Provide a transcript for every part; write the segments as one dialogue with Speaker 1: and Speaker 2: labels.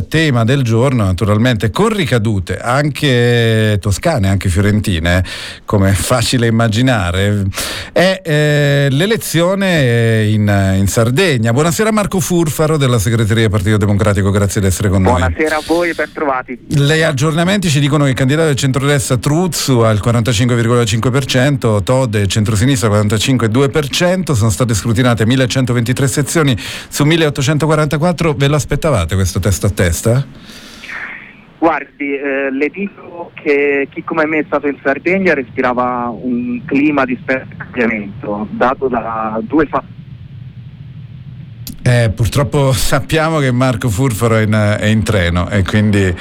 Speaker 1: Tema del giorno, naturalmente, con ricadute anche toscane, anche fiorentine, come è facile immaginare, è eh, l'elezione in, in, Sardegna. Buonasera Marco Furfaro della segreteria del Partito Democratico, grazie di essere con
Speaker 2: noi. Buonasera a voi e ben trovati.
Speaker 1: Gli aggiornamenti ci dicono che il candidato del centrodestra Truzzu al 45,5%, Todd e centrosinistra al 45,2%, sono state scrutinate 1123 sezioni su 1844. Ve lo aspettavate questo test a test? Testa?
Speaker 2: Guardi, eh, le dico che chi come me è stato in Sardegna respirava un clima di specchiamento dato da due fattori.
Speaker 1: Eh, purtroppo sappiamo che Marco Furfaro è in, è in, treno e quindi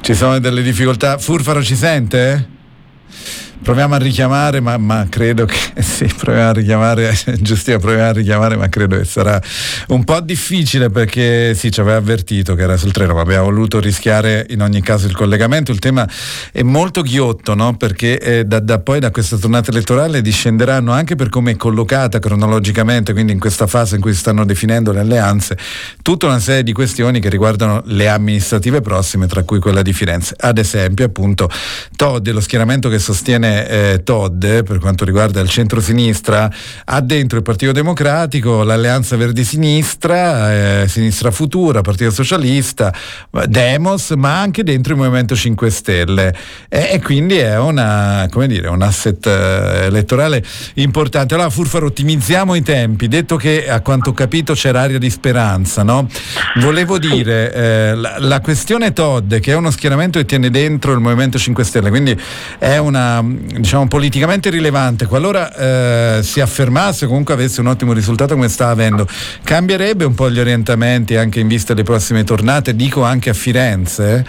Speaker 1: ci sono delle difficoltà. Furfaro ci sente? Proviamo a richiamare, ma, ma, credo che sì, proviamo a richiamare, giusto, proviamo a richiamare, ma credo che sarà un po' difficile perché sì, ci aveva avvertito che era sul treno, ma abbiamo voluto rischiare in ogni caso il collegamento. Il tema è molto ghiotto, no? Perché eh, da, da, poi da questa tornata elettorale discenderanno anche per come è collocata cronologicamente, quindi in questa fase in cui si stanno definendo le alleanze, tutta una serie di questioni che riguardano le amministrative prossime, tra cui quella di Firenze. Ad esempio, appunto, Todd, lo schieramento che sostiene eh, Todd per quanto riguarda il centro-sinistra ha dentro il Partito Democratico l'Alleanza Verdi-Sinistra, eh, Sinistra Futura, Partito Socialista, Demos, ma anche dentro il Movimento 5 Stelle e, e quindi è una, dire, un asset eh, elettorale importante. Allora Furfaro ottimizziamo i tempi, detto che a quanto ho capito c'era aria di speranza, no? volevo dire eh, la, la questione Todd che è uno schieramento che tiene dentro il Movimento 5 Stelle, quindi è una, diciamo, politicamente rilevante, qualora eh, si affermasse comunque avesse un ottimo risultato come sta avendo, cambierebbe un po' gli orientamenti anche in vista delle prossime tornate, dico anche a Firenze?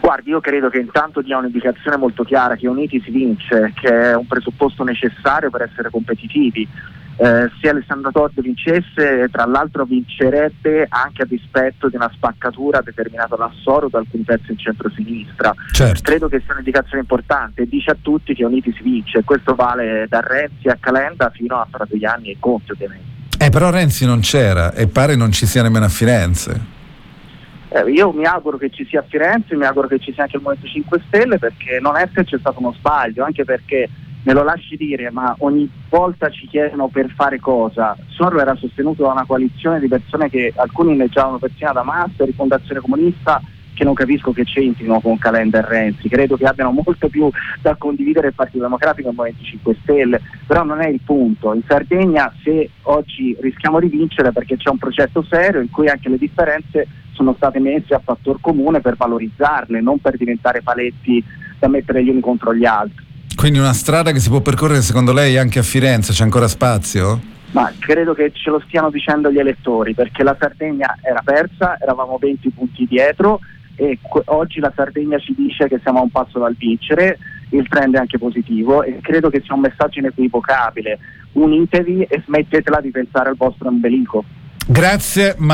Speaker 2: Guardi, io credo che intanto dia un'indicazione molto chiara che Uniti si vince, che è un presupposto necessario per essere competitivi eh, se Alessandro Todd vincesse, tra l'altro vincerebbe anche a dispetto di una spaccatura determinata da Soro da alcuni pezzi in centro-sinistra. Certo. Credo che sia un'indicazione importante, dice a tutti che Uniti si vince, questo vale da Renzi a Calenda fino a Fratelli Anni e Conte ovviamente.
Speaker 1: Eh, però Renzi non c'era e pare non ci sia nemmeno a Firenze.
Speaker 2: Eh, io mi auguro che ci sia a Firenze, mi auguro che ci sia anche il Movimento 5 Stelle perché non è che c'è stato uno sbaglio, anche perché me lo lasci dire, ma ogni volta ci chiedono per fare cosa. Sorlo era sostenuto da una coalizione di persone che alcuni inneggiavano persino da Master, Fondazione Comunista, che non capisco che c'entrino con Calenda e Renzi, credo che abbiano molto più da condividere il Partito Democratico e il Movimento 5 Stelle, però non è il punto. In Sardegna se oggi rischiamo di vincere perché c'è un progetto serio in cui anche le differenze sono state messe a fattor comune per valorizzarle, non per diventare paletti da mettere gli uni contro gli altri.
Speaker 1: Quindi una strada che si può percorrere secondo lei anche a Firenze, c'è ancora spazio?
Speaker 2: Ma credo che ce lo stiano dicendo gli elettori, perché la Sardegna era persa, eravamo 20 punti dietro e oggi la Sardegna ci dice che siamo a un passo dal vincere, il trend è anche positivo e credo che sia un messaggio inequivocabile. Unitevi e smettetela di pensare al vostro ombelico.
Speaker 1: Grazie. Ma